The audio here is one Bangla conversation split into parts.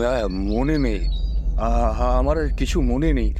না, মনে নেই। আমার কিছু মনে নেই।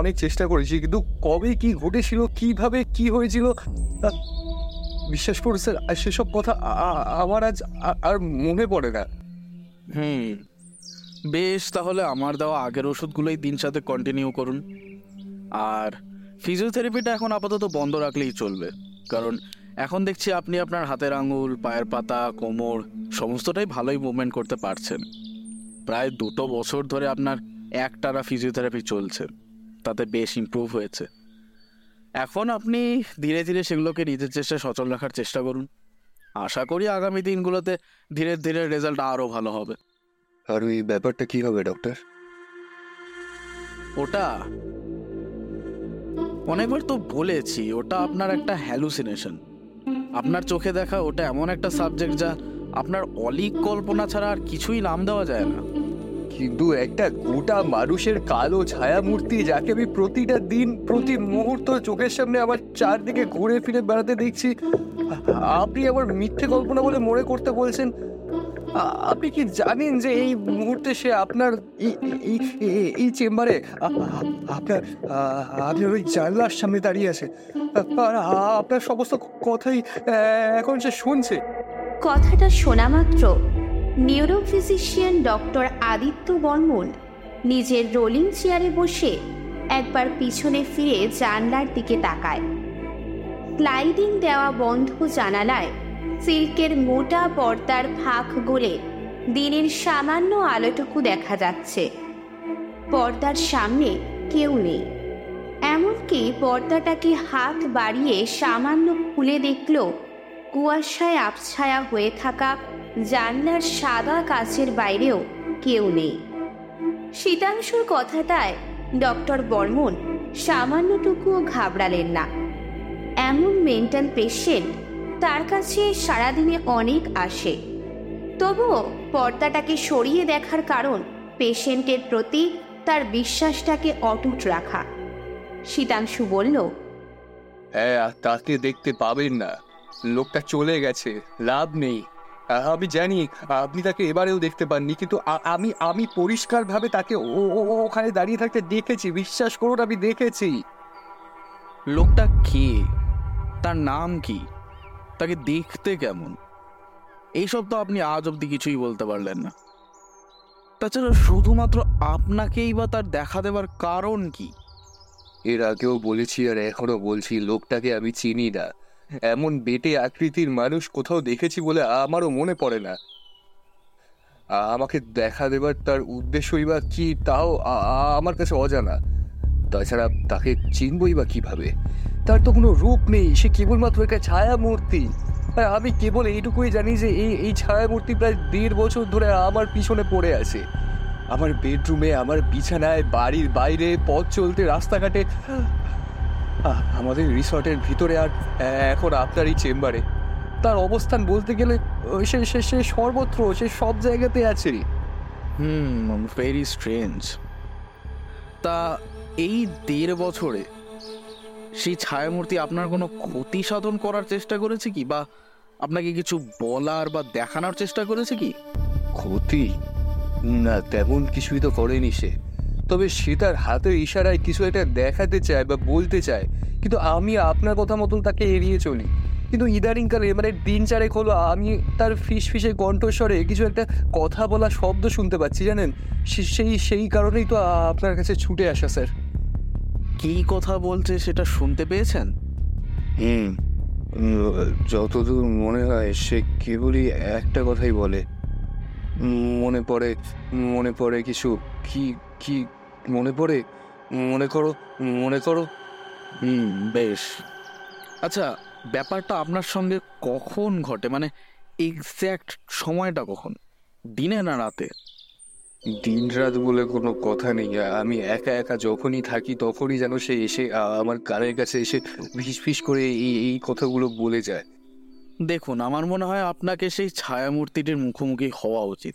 অনেক চেষ্টা করেছি, কিন্তু কবে কি ঘটেছিল, কীভাবে কি হয়েছিল বিশ্বাস করুন স্যার সেসব কথা আমার আজ আর মনে পড়ে না। হুম, বেশ, তাহলে আমার দেওয়া আগের ওষুধগুলোই দিন সাথে কন্টিনিউ করুন। আর ফিজিওথেরাপিটা এখন আপাতত বন্ধ রাখলেই চলবে, কারণ এখন দেখছি আপনি আপনার হাতের আঙুল, পায়ের পাতা, কোমর, সমস্তটাই ভালোই মুভমেন্ট করতে পারছেন। প্রায় দুটো বছর ধরে আপনার একটানা ফিজিওথেরাপি চলছে। তাতে বেশ ইমপ্রুভ হয়েছে। এখন আপনি ধীরে ধীরে সেগুলোকে নিজের চেষ্টায় সচল রাখার চেষ্টা করুন। আশা করি আগামী দিনগুলোতে ধীরে ধীরে রেজাল্ট আরও ভালো হবে। আর ওই ব্যাপারটা কি হবে ডক্টর ওটা অনেকবার তো বলেছি ওটা আপনার একটা হ্যালুসিনেশন আপনার চোখে দেখা ওটা এমন একটা সাবজেক্ট যা আপনার অলিক কল্পনা ছাড়া আর কিছুই নাম দেওয়া যায় না। কিন্তু একটা গোটা মানুষের কালো ছায়া মূর্তি যাকে আমি প্রতিটা দিন, প্রতি মুহূর্ত চোখের সামনে আমার চারদিকে ঘুরে ফিরে বেড়াতে দেখছি, আপনি আবার মিথ্যে কল্পনা বলে মনে করতে বলছেন। আপনি কি জানেন যে এই মুহূর্তে সে আপনার এই- চেম্বারে, আপনার আ- আপনার ওই জানলার সামনে দাঁড়িয়ে আছে। আপনার সমস্ত কথাই এখন সে শুনছে। কথাটা শোনা মাত্র। নিউরোফিজিশিয়ান ডক্টর আদিত্য বর্মন নিজের রোলিং চেয়ারে বসে একবার পিছনে ফিরে জানলার দিকে তাকায়। স্লাইডিং দেওয়া বন্ধ জানালায় সিল্কের মোটা পর্দার ফাঁক গলে দিনের সামান্য আলোটুকু দেখা যাচ্ছে। পর্দার সামনে কেউ নেই। এমনকি পর্দাটাকে হাত বাড়িয়ে সামান্য খুলে দেখল কুয়াশায় আবছায়া হয়ে থাকা জানলার সাদা কাচের বাইরেও কেউ নেই। শীতাংশুর কথাটায় ডক্টর বর্মন সামান্যটুকুও ঘাবড়ালেন না। এমন মেন্টাল পেশেন্ট তার কাছে সারাদিনে অনেক আসে। তবুও পর্দাটাকে সরিয়ে দেখার কারণ পেশেন্টের প্রতি তার বিশ্বাসটাকে অটুট রাখা। শীতাংশু বলল হ্যাঁ তাকে দেখতে পাবেন না। লোকটা চলে গেছে লাভ নেই। আমি জানি আপনি তাকে এবারেও দেখতে পাননি কিন্তু আমি আমি পরিষ্কারভাবে তাকে ওখানে দাঁড়িয়ে থাকতে দেখেছি বিশ্বাস করুন আমি দেখেছি। লোকটা কে? তার নাম কি? তাকে দেখতে কেমন? এইসব তো আপনি আজ অব্দি কিছুই বলতে পারলেন না। তাছাড়া শুধুমাত্র আপনাকেই বা তার দেখা দেবার কারণ কি? এর আগেও বলেছি আর এখনও বলছি লোকটাকে আমি চিনি না। এমন বেটে আকৃতির মানুষ কোথাও দেখেছি বলে আমারও মনে পড়ে না। আমাকে দেখা দেবার তার উদ্দেশ্যই বা কি, তাও আমার কাছে অজানা। তাছাড়া তাকে চিনবই বা কীভাবে? তার তো কোনো রূপ নেই, সে কেবলমাত্র একটা ছায়া মূর্তি আমি কেবল এইটুকুই জানি যে এই এই ছায়া মূর্তি প্রায় দেড় বছর ধরে আমার পিছনে পড়ে আছে। আমার বেডরুমে, আমার বিছানায়, বাড়ির বাইরে, পথ চলতে, রাস্তাঘাটে আমাদের রিসর্টের ভিতরে আর এখন আপনার এই চেম্বারে। তার অবস্থান বলতে গেলে সে সে সে সর্বত্র, সে সব জায়গাতে আছে হুম ভেরি স্ট্রেঞ্জ তা এই দেড় বছরে, সেই ছায়ামূর্তি আপনার কোনো ক্ষতি সাধন করার চেষ্টা করেছে কি? বা আপনাকে কিছু বলার বা দেখানোর চেষ্টা করেছে কি? ক্ষতি? না, তেমন কিছুই তো করেনি সে। তবে সে তার হাতের ইশারায় কিছু একটা দেখাতে চায় বা বলতে চায়। কিন্তু আমি আপনার কথা মতন তাকে এড়িয়ে চলি। কিন্তু ইদানিংকালে মানে দিন চারেক হলো আমি তার ফিস ফিসে কণ্ঠস্বরে কিছু একটা কথা বলা শব্দ শুনতে পাচ্ছি জানেন? সেই সেই কারণেই তো আপনার কাছে ছুটে আসা স্যার। কি কথা বলছে সেটা শুনতে পেয়েছেন? হুম। যতদূর মনে হয় সে কেবলই একটা কথাই বলে। মনে পড়ে মনে পড়ে কিছু। কি কি মনে পড়ে? মনে করো মনে করো। হুম বেশ। আচ্ছা ব্যাপারটা আপনার সঙ্গে কখন ঘটে? মানে এক্স্যাক্ট সময়টা কখন? দিনে না রাতে? দিন রাত বলে কোনো কথা নেই। আমি একা একা যখনই থাকি তখনই যেন সে এসে আমার কানের কাছে এসে ফিস ফিস করে এই এই কথাগুলো বলে যায়। দেখুন আমার মনে হয় আপনাকে সেই ছায়ামূর্তিটির মুখোমুখি হওয়া উচিত।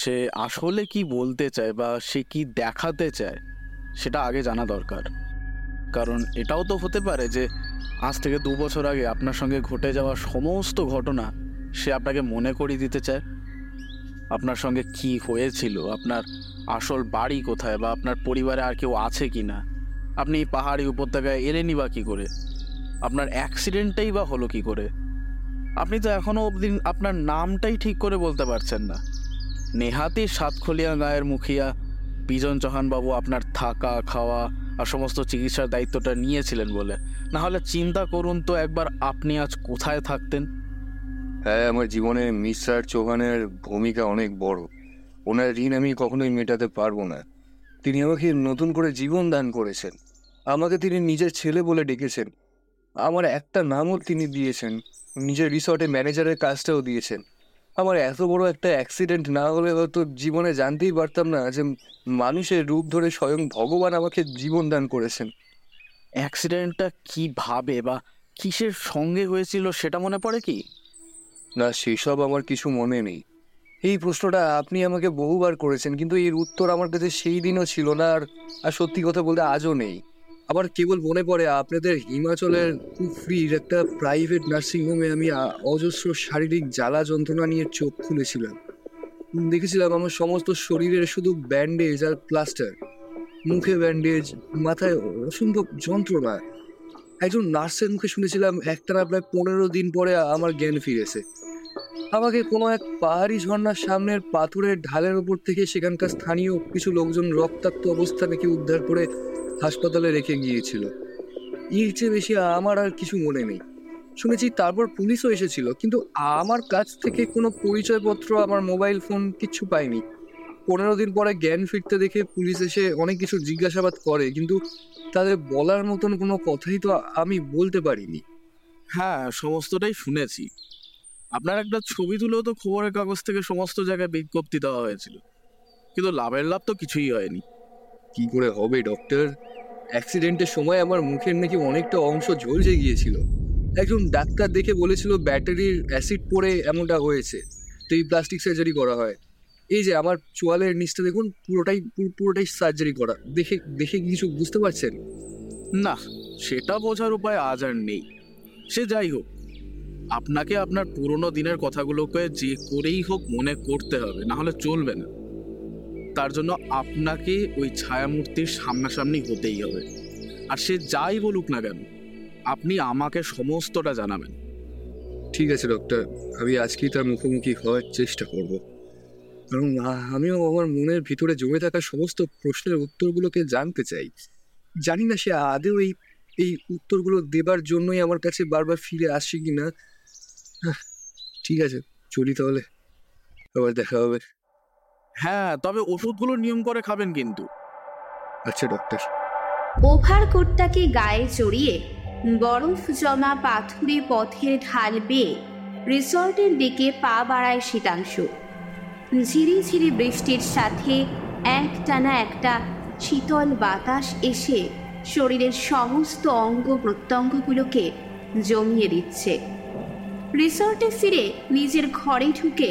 সে আসলে কি বলতে চায় বা সে কি দেখাতে চায়, সেটা আগে জানা দরকার। কারণ এটাও তো হতে পারে যে আজ থেকে দু বছর আগে আপনার সঙ্গে ঘটে যাওয়া সমস্ত ঘটনা সে আপনাকে মনে করিয়ে দিতে চায়। আপনার সঙ্গে কি হয়েছিল, আপনার আসল বাড়ি কোথায় বা আপনার পরিবারে আর কেউ আছে কি না, আপনি পাহাড়ি উপত্যকায় এলেনই বা কী করে, আপনার অ্যাক্সিডেন্টটাই বা হলো কি করে, আপনি তো এখনও অবধি আপনার নামটাই ঠিক করে বলতে পারছেন না। নেহাতি সাতখলিয়া গায়ের মুখিয়া বিজন চৌহানবাবু আপনার থাকা, খাওয়া আর সমস্ত চিকিৎসার দায়িত্বটা নিয়েছিলেন বলে। না হলে চিন্তা করুন তো একবার আপনি আজ কোথায় থাকতেন? হ্যাঁ আমার জীবনে মিস্টার চৌহানের ভূমিকা অনেক বড়। ওনার ঋণ আমি কখনোই মেটাতে পারব না। তিনি আমাকে নতুন করে জীবন দান করেছেন। আমাকে তিনি নিজের ছেলে বলে ডেকেছেন। আমার একটা নামও তিনি দিয়েছেন। নিজের রিসর্টে ম্যানেজারের কাজটাও দিয়েছেন। আমার এত বড় একটা অ্যাক্সিডেন্ট না হলে হয়তো জীবনে জানতেই পারতাম না যে মানুষের রূপ ধরে স্বয়ং ভগবান আমাকে জীবন দান করেছেন। অ্যাক্সিডেন্টটা কীভাবে বা কিসের সঙ্গে হয়েছিল সেটা মনে পড়ে কি? না সেসব আমার কিছু মনে নেই। এই প্রশ্নটা আপনি আমাকে বহুবার করেছেন কিন্তু এর উত্তর আমার কাছে সেই দিনও ছিল না আর আর সত্যি কথা বলতে আজও নেই। আবার কেবল মনে পড়ে, আপনাদের হিমাচলের কুফরির একটা প্রাইভেট নার্সিংহোমে আমি অজস্র শারীরিক জ্বালা যন্ত্রণা নিয়ে চোখ খুলেছিলাম। দেখেছিলাম আমার সমস্ত শরীরের শুধু ব্যান্ডেজ আর প্লাস্টার মুখে ব্যান্ডেজ মাথায় অসম্ভব যন্ত্রণা। একজন নার্সের মুখে শুনেছিলাম, একটানা প্রায় পনেরো দিন পরে আমার জ্ঞান ফিরেছে আমাকে কোনো এক পাহাড়ি ঝর্ণার সামনের পাথরের ঢালের ওপর থেকে সেখানকার স্থানীয় কিছু লোকজন রক্তাক্ত অবস্থা নাকি উদ্ধার করে হাসপাতালে রেখে গিয়েছিল। এর চেয়ে বেশি আমার আর কিছু মনে নেই। শুনেছি তারপর পুলিশও এসেছিল, কিন্তু আমার কাছ থেকে কোনো পরিচয়পত্র, আমার মোবাইল ফোন কিচ্ছু পাইনি। পনেরো দিন পরে জ্ঞান ফিরতে দেখে পুলিশ এসে অনেক কিছু জিজ্ঞাসাবাদ করে, কিন্তু তাদের বলার মতন কোনো কথাই তো আমি বলতে পারিনি। হ্যাঁ সমস্তটাই শুনেছি। আপনার একটা ছবি তুলেও তো খবরের কাগজ থেকে সমস্ত জায়গায় বিজ্ঞপ্তি দেওয়া হয়েছিল। কিন্তু লাভের লাভ তো কিছুই হয়নি। কি করে হবে ডক্টর অ্যাক্সিডেন্টের সময় আমার মুখের নাকি অনেকটা অংশ ঝলসে গিয়েছিল। একজন ডাক্তার দেখে বলেছিল ব্যাটারির অ্যাসিড পড়ে এমনটা হয়েছে। তো এই প্লাস্টিক সার্জারি করা হয়। এই যে আমার চোয়ালের নিচটা দেখুন, পুরোটাই পুরোটাই সার্জারি করা। দেখে দেখে কিছু বুঝতে পারছেন? না, সেটা বোঝার উপায় আজ আর নেই। সে যাই হোক, আপনাকে আপনার পুরনো দিনের কথাগুলোকে যে করেই হোক মনে করতে হবে না হলে চলবে না। তার জন্য আপনাকে ওই ছায়ামূর্তির সামনাসামনি হতেই হবে। আর সে যাই বলুক না কেন, আপনি আমাকে সমস্তটা জানাবেন। ঠিক আছে ডক্টর আমি আজকেই তার মুখোমুখি হওয়ার চেষ্টা করব। কারণ আমিও আমার মনের ভিতরে জমে থাকা সমস্ত প্রশ্নের উত্তরগুলোকে জানতে চাই। জানি না সে আদেও এই এই উত্তরগুলো দেবার জন্যই আমার কাছে বারবার ফিরে আসছে কি না ঠিক আছে, চলি তাহলে। আবার দেখা হবে। হ্যাঁ তবে ওষুধগুলো নিয়ম করে খাবেন কিন্তু। আচ্ছা ডক্টর ওভারকোটটাকে গায়ে জড়িয়ে বরফ জমা পাথুরে পথের ঢাল বেয়ে রিসর্টের দিকে পা বাড়ায় শীতাংশু। ঝিরি ঝিরি বৃষ্টির সাথে একটানা একটা শীতল বাতাস এসে শরীরের সমস্ত অঙ্গ প্রত্যঙ্গগুলোকে জমিয়ে দিচ্ছে। রিসর্টে ফিরে নিজের ঘরে ঢুকে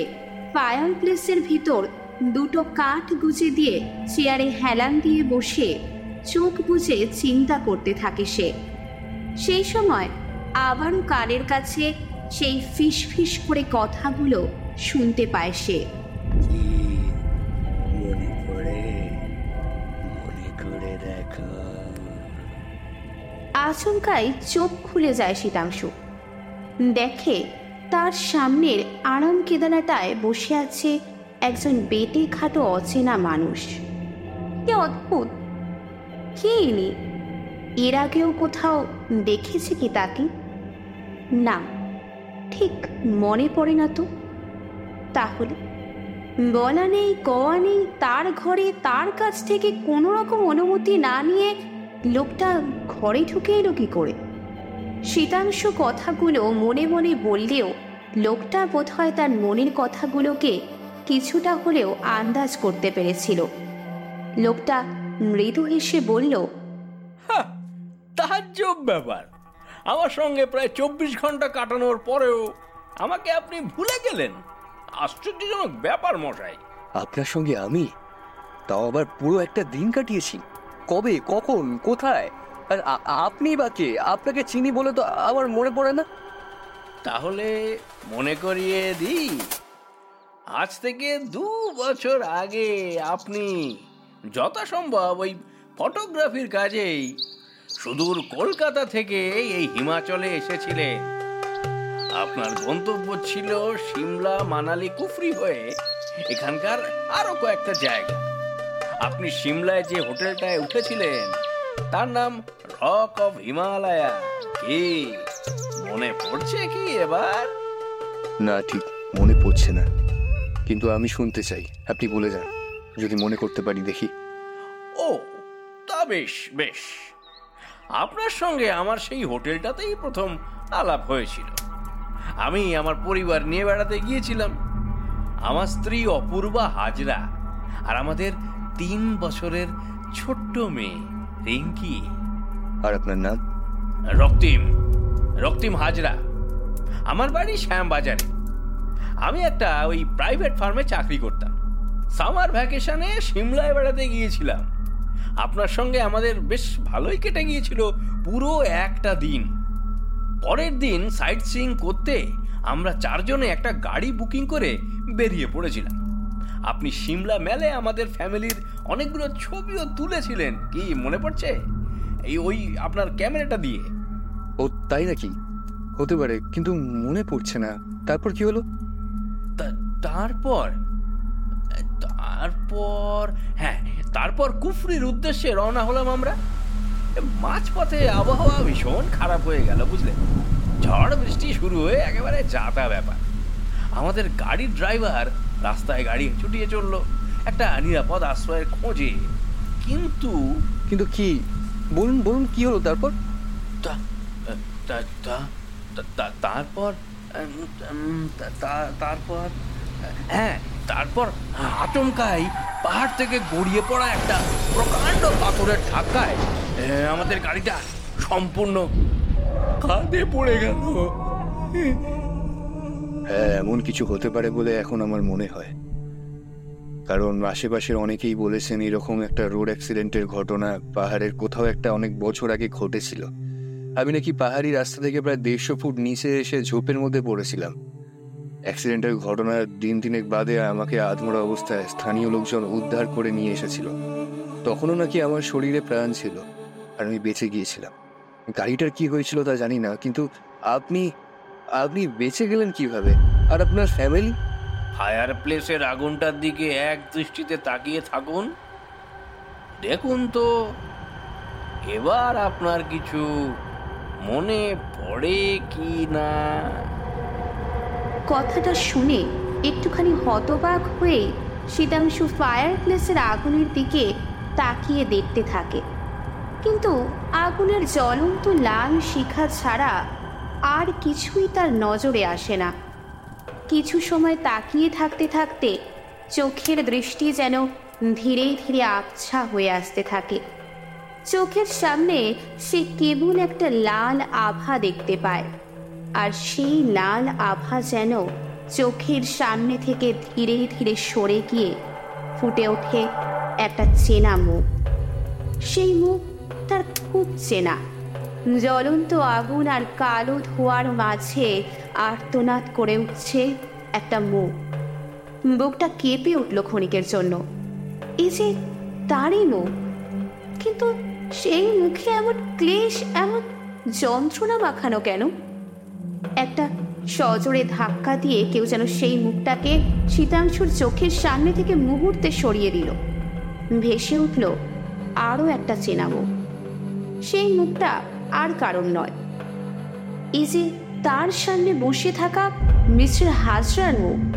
ফায়ার প্লেসের ভিতর দুটো কাঠ গুজে দিয়ে চেয়ারে হেলান দিয়ে বসে চোখ বুজে চিন্তা করতে থাকে সে। সেই সময় আবারও কানের কাছে সেই ফিস ফিস করে কথাগুলো শুনতে পায় সে। মনে পড়ে মনে করে দেখো। আচমকাই চোখ খুলে যায় শীতাংশু। দেখে তার সামনের আরাম কেদারাটায় বসে আছে একজন বেটে খাটো অচেনা মানুষ। কি অদ্ভুত। কে ইনি? এর আগেও কোথাও দেখেছে কি তাকে? না, ঠিক মনে পড়ে না তো। তাহলে? বলা নেই, কওয়া নেই, তার ঘরে তার কাছ থেকে কোনো রকম অনুমতি না নিয়ে লোকটা ঘরে ঢুকে এলো কি করে? শীতাংশ কথাগুলো মনে মনে বললেও লোকটা বোধহয় তার মনের কথাগুলোকে কিছুটা হলেও আন্দাজ করতে পেরেছিল। লোকটা মৃদু হেসে বলল তাজ্জব ব্যাপার। আমার সঙ্গে প্রায় চব্বিশ ঘণ্টা কাটানোর পরেও আমাকে আপনি ভুলে গেলেন। আশ্চর্যজনক ব্যাপার মশাই। আপনার সঙ্গে আমি? তাও আবার পুরো একটা দিন কাটিয়েছি। কবে কখন কোথায়? আর আপনি বা কে? আপনাকে চিনি বলে তো আমার মনে পড়ে না? তাহলে মনে করিয়ে দিই। আজ থেকে দু বছর আগে আপনি যথাসম্ভব ওই ফটোগ্রাফির কাজেই সুদূর কলকাতা থেকে এই হিমাচলে এসেছিলেন। আপনার গন্তব্য ছিল সিমলা, মানালি, কুফরি হয়ে এখানকার আরও কয়েকটা জায়গা। আপনি সিমলায় যে হোটেলটায় উঠেছিলেন, তার নাম রক অফ হিমালয়া। কি, মনে পড়ছে কি এবার? না, ঠিক মনে পড়ছে না। কিন্তু আমি শুনতে চাই। আপনি বলে যান। যদি মনে করতে পারি দেখি। ও তা বেশ বেশ। আপনার সঙ্গে আমার সেই হোটেলটাতেই প্রথম আলাপ হয়েছিল। আমি আমার পরিবার নিয়ে বেড়াতে গিয়েছিলাম। আমার স্ত্রী অপূর্বা হাজরা আর আমাদের তিন বছরের ছোট্ট মেয়ে রিঙ্কি। আর আপনার নাম? রক্তিম রক্তিম হাজরা। আমার বাড়ি শ্যামবাজারে। আমি একটা ওই প্রাইভেট ফার্মে চাকরি করতাম। সামার ভ্যাকেশনে সিমলায় বেড়াতে গিয়েছিলাম। আপনার সঙ্গে আমাদের বেশ ভালোই কেটে গিয়েছিল পুরো একটা দিন। পরের দিন সাইট সিইং করতে আমরা চারজনে একটা গাড়ি বুকিং করে বেরিয়ে পড়েছিলাম। আপনি সিমলা মেলে আমাদের ফ্যামিলির অনেকগুলো ছবিও তুলেছিলেন। কি মনে পড়ছে? এই ওই আপনার ক্যামেরাটা দিয়ে। ও, তাই নাকি? হতে পারে, কিন্তু মনে পড়ছে না। তারপর কি হলো? তারপর তারপর হ্যাঁ তারপর কুফরির উদ্দেশ্যে রওনা হলাম আমরা। মাঝপথে আবহাওয়া ভীষণ খারাপ হয়ে গেল বুঝলে? ঝড় বৃষ্টি শুরু হয়ে একেবারে যাতা ব্যাপার। আমাদের গাড়ির ড্রাইভার রাস্তায় গাড়ি ছুটিয়ে চলল একটা নিরাপদ আশ্রয়ের খোঁজে। কিন্তু কিন্তু কি বলুন বলুন কি হলো তারপর? তারপর তারপর হ্যাঁ তারপর আচমকাই পাহাড় থেকে গড়িয়ে পড়া একটা প্রকাণ্ড পাথরের ধাক্কায় আমাদের গাড়িটা সম্পূর্ণ কাঁধে পড়ে গেল। হ্যাঁ এমন কিছু হতে পারে বলে এখন আমার মনে হয়। কারণ আশেপাশের অনেকেই বলেছেন এরকম একটা রোড অ্যাক্সিডেন্টের ঘটনা পাহাড়ের কোথাও একটা অনেক বছর আগে ঘটেছিল। আমি নাকি পাহাড়ি রাস্তা থেকে প্রায় দেড়শো ফুট নিচে এসে ঝোপের মধ্যে পড়েছিলাম। অ্যাক্সিডেন্টের ঘটনার দিন তিনেক বাদে আমাকে আধমরা অবস্থায় স্থানীয় লোকজন উদ্ধার করে নিয়ে এসেছিল। তখনও নাকি আমার শরীরে প্রাণ ছিল আর আমি বেঁচে গিয়েছিলাম। গাড়িটার কি হয়েছিল তা জানি না, কিন্তু আপনি আপনি বেঁচে গেলেন কীভাবে? আর আপনার ফ্যামিলি ফায়ার প্লেসের আগুনটার দিকে এক দৃষ্টিতে তাকিয়ে থাকুন। দেখুন তো, এবার আপনার কিছু মনে পড়ে কি না? কথাটা শুনে একটুখানি হতবাক হয়ে শীতাংশু ফায়ার প্লেসের আগুনের দিকে তাকিয়ে দেখতে থাকে। কিন্তু আগুনের জ্বলন্ত লাল শিখা ছাড়া আর কিছুই তার নজরে আসে না। কিছু সময় তাকিয়ে থাকতে থাকতে চোখের দৃষ্টি যেন ধীরে ধীরে আবছা হয়ে আসতে থাকে। চোখের সামনে সে কেবল একটা লাল আভা দেখতে পায়। আর সেই লাল আভা যেন চোখের সামনে থেকে ধীরে ধীরে সরে গিয়ে ফুটে ওঠে একটা চেনা মুখ। সেই মুখ তার খুব চেনা। জ্বলন্ত আগুন আর কালো ধোয়ার মাঝে আর্তনাদ করে উঠছে একটা মুখ। বুকটা কেঁপে উঠল ক্ষণিকের জন্য। এই যে তারই মুখ। কিন্তু সেই মুখে এমন ক্লেশ, এমন যন্ত্রণা মাখানো কেন? একটা সজোরে ধাক্কা দিয়ে কেউ যেন সেই মুখটাকে শীতাংশুর চোখের সামনে থেকে মুহূর্তে সরিয়ে দিল। ভেসে উঠল আরও একটা চেনা মুখ সেই মুখটা আর কারণ নয়। এই যে তার সামনে বসে থাকা মিস্টার হাজরার মুখ।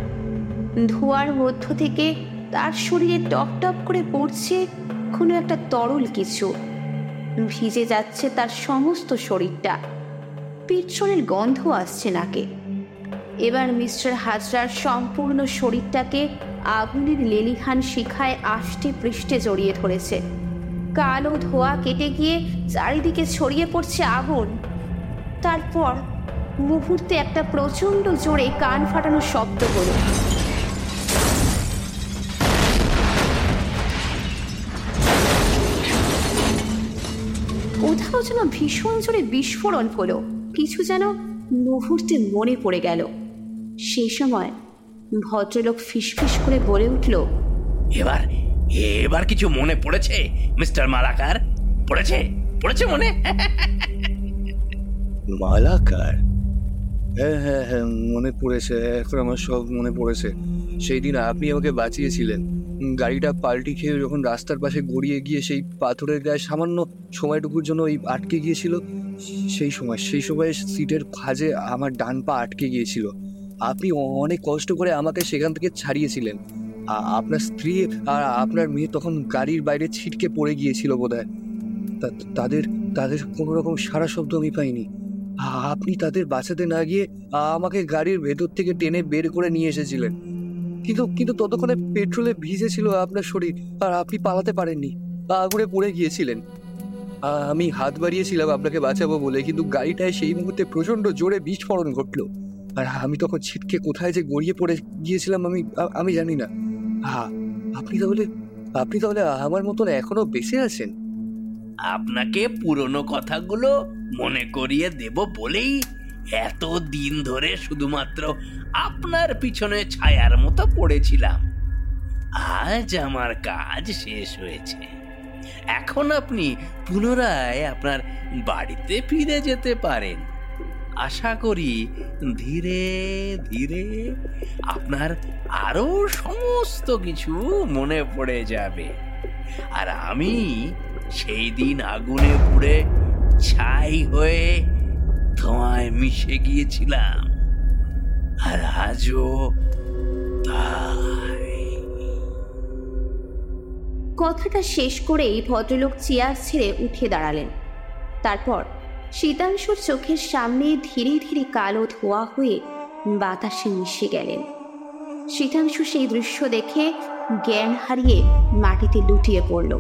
ধোয়ার মধ্য থেকে তার শরীরে টপ টপ করে পড়ছে কোনো একটা তরল কিছু। ভিজে যাচ্ছে তার সমস্ত শরীরটা। পেট্রোলের গন্ধ আসছে নাকে। এবার মিস্টার হাজরার সম্পূর্ণ শরীরটাকে আগুনের লেলিহান শিখায় আষ্টে পৃষ্ঠে জড়িয়ে ধরেছে। কালো ধোয়া কেটে গিয়ে চারিদিকে ছড়িয়ে পড়ছে আগুন। তারপর মুহূর্তে একটা প্রচণ্ড জোরে কান ফাটানো শব্দ হলো। কোথাও যেন ভীষণ জোরে বিস্ফোরণ হলো। কিছু যেন মুহূর্তে মনে পড়ে গেল। সেই সময় ভদ্রলোক ফিসফিস করে বলে উঠল এবার এবার কিছু মনে পড়েছে মিস্টার মালাকার? পড়েছে? পড়েছে মনে? মালাকার? হ্যাঁ হ্যাঁ হ্যাঁ মনে পড়েছে এখন আমার সব মনে পড়েছে। সেই দিন আপনি আমাকে বাঁচিয়েছিলেন। গাড়িটা পাল্টি খেয়ে যখন রাস্তার পাশে গড়িয়ে গিয়ে সেই পাথরের গায়ে সামান্য সময়টুকুর জন্য ওই আটকে গিয়েছিল সেই সময় সেই সময় সিটের খাজে আমার ডান পা আটকে গিয়েছিল। আপনি অনেক কষ্ট করে আমাকে সেখান থেকে ছাড়িয়েছিলেন। আপনার স্ত্রী আর আপনার মেয়ে তখন গাড়ির বাইরে ছিটকে পড়ে গিয়েছিল বোধহয়। তাদের তাদের কোনো রকম সারা শব্দ আমি পাইনি। আপনি তাদের বাঁচাতে না গিয়ে আমাকে গাড়ির ভেতর থেকে টেনে বের করে নিয়ে এসেছিলেন। কিন্তু কিন্তু ততক্ষণে পেট্রোলে ভিজে ছিল আপনার শরীর আর আপনি পালাতে পারেননি। আগুনে পড়ে গিয়েছিলেন। আমি হাত বাড়িয়েছিলাম আপনাকে বাঁচাবো বলে, কিন্তু গাড়িটায় সেই মুহূর্তে প্রচণ্ড জোরে বিস্ফোরণ ঘটলো। আর আমি তখন ছিটকে কোথায় যে গড়িয়ে পড়ে গিয়েছিলাম আমি আমি জানি না। আ- আপনি তাহলে আপনি তাহলে আমার মতন এখনও বেঁচে আছেন? আপনাকে পুরনো কথাগুলো মনে করিয়ে দেব বলেই এত দিন ধরে শুধুমাত্র আপনার পিছনে ছায়ার মতো পড়েছিলাম। আজ আমার কাজ শেষ হয়েছে। এখন আপনি পুনরায় আপনার বাড়িতে ফিরে যেতে পারেন। আশা করি ধীরে ধীরে আপনার আরও সমস্ত কিছু মনে পড়ে যাবে। আর আমি সেই দিন আগুনে পুড়ে ছাই হয়ে ধোঁয়ায় মিশে গিয়েছিলাম। আর আজও তাই কথাটা শেষ করেই ভদ্রলোক চেয়ার ছেড়ে উঠে দাঁড়ালেন। তারপর শীতাংশুর চোখের সামনে ধীরে ধীরে কালো ধোয়া হয়ে বাতাসে মিশে গেলেন। শীতাংশু সেই দৃশ্য দেখে জ্ঞান হারিয়ে মাটিতে লুটিয়ে পড়ল।